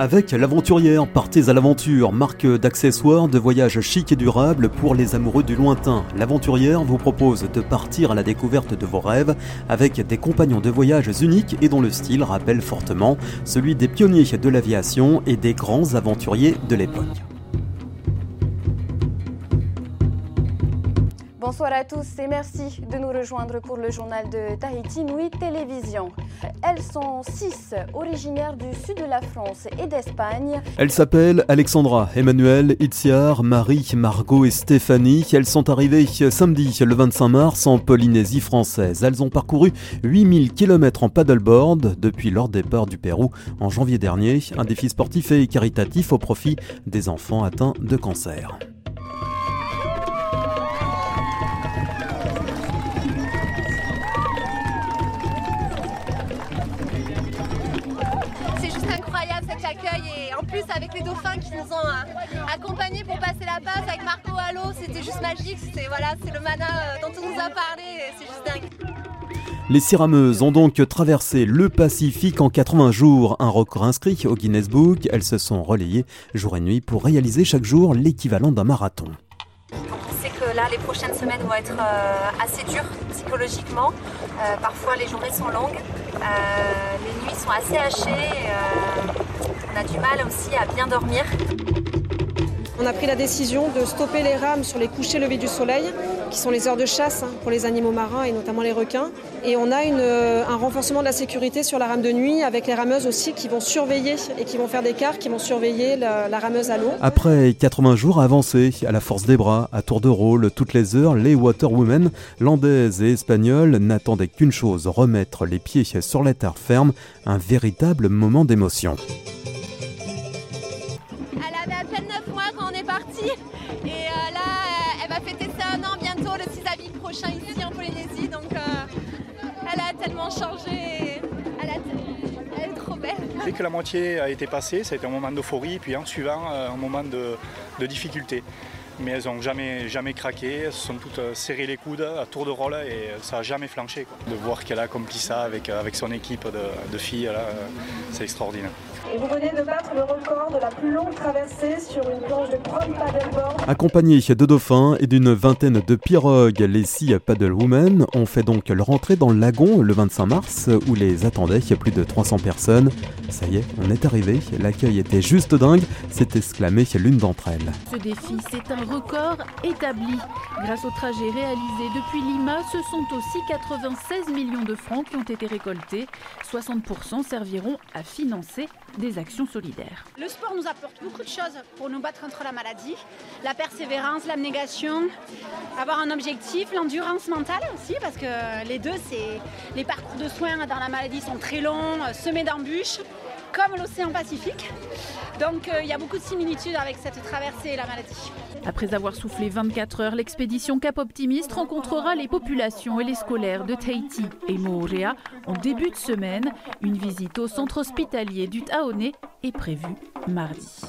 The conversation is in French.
Avec l'aventurière, partez à l'aventure, marque d'accessoires de voyage chic et durable pour les amoureux du lointain. L'aventurière vous propose de partir à la découverte de vos rêves avec des compagnons de voyage uniques et dont le style rappelle fortement celui des pionniers de l'aviation et des grands aventuriers de l'époque. Bonsoir à tous et merci de nous rejoindre pour le journal de Tahiti Nuit Télévision. Elles sont six, originaires du sud de la France et d'Espagne. Elles s'appellent Alexandra, Emmanuel, Itziar, Marie, Margot et Stéphanie. Elles sont arrivées samedi le 25 mars en Polynésie française. Elles ont parcouru 8000 km en paddleboard depuis leur départ du Pérou en janvier dernier. Un défi sportif et caritatif au profit des enfants atteints de cancer. Plus avec les dauphins qui nous ont euh, accompagnés pour passer la passe avec Marco Allo, c'était juste magique, c'est voilà, le mana euh, dont on nous a parlé, c'est juste dingue. Les Sirameuses ont donc traversé le Pacifique en 80 jours, un record inscrit au Guinness Book. Elles se sont relayées jour et nuit pour réaliser chaque jour l'équivalent d'un marathon. C'est que là, les prochaines semaines vont être euh, assez dures psychologiquement. parfois, les journées sont longues, les nuits sont assez hachées on a du mal aussi à bien dormir. On a pris la décision de stopper les rames sur les couchers levés du soleil, qui sont les heures de chasse hein, pour les animaux marins et notamment les requins. Et on a euh, un renforcement de la sécurité sur la rame de nuit avec les rameuses aussi qui vont surveiller et qui vont faire des quarts, qui vont surveiller la, rameuse à l'eau. Après 80 jours avancés, à la force des bras, à tour de rôle, toutes les heures, les Waterwomen, landaises et espagnoles, n'attendaient qu'une chose, remettre les pieds sur la terre ferme, un véritable moment d'émotion. Et euh, là, euh, elle va fêter ses un an bientôt, le 6 avril prochain ici en Polynésie. Donc euh, elle a tellement changé. Elle, est trop belle. Dès que la moitié a été passée, ça a été un moment d'euphorie, puis en suivant, un moment de, difficulté mais elles n'ont jamais, jamais craqué, elles se sont toutes serrées les coudes à tour de rôle et ça n'a jamais flanché. De voir qu'elle a accompli ça avec, avec son équipe de, de filles, c'est extraordinaire. Et vous venez de battre le record de la plus longue traversée sur une planche de Chrome paddleboard. Accompagnés de dauphins et d'une vingtaine de pirogues, les six paddlewomen ont fait donc leur entrée dans le lagon le 25 mars où les attendaient plus de 300 personnes. Ça y est, on est arrivé, l'accueil était juste dingue, s'est exclamé l'une d'entre elles. Ce défi, c'est un record établi. Grâce au trajet réalisé depuis Lima, ce sont aussi 96 millions de francs qui ont été récoltés. 60% serviront à financer des actions solidaires. Le sport nous apporte beaucoup de choses pour nous battre contre la maladie. La persévérance, l'abnégation, avoir un objectif, l'endurance mentale aussi, parce que les deux, c'est les parcours de soins dans la maladie sont très longs, semés d'embûches comme l'océan Pacifique. Donc euh, il y a beaucoup de similitudes avec cette traversée et la maladie. Après avoir soufflé 24 heures, l'expédition Cap Optimiste rencontrera les populations et les scolaires de Tahiti et Moorea en début de semaine. Une visite au centre hospitalier du Taoné est prévue mardi.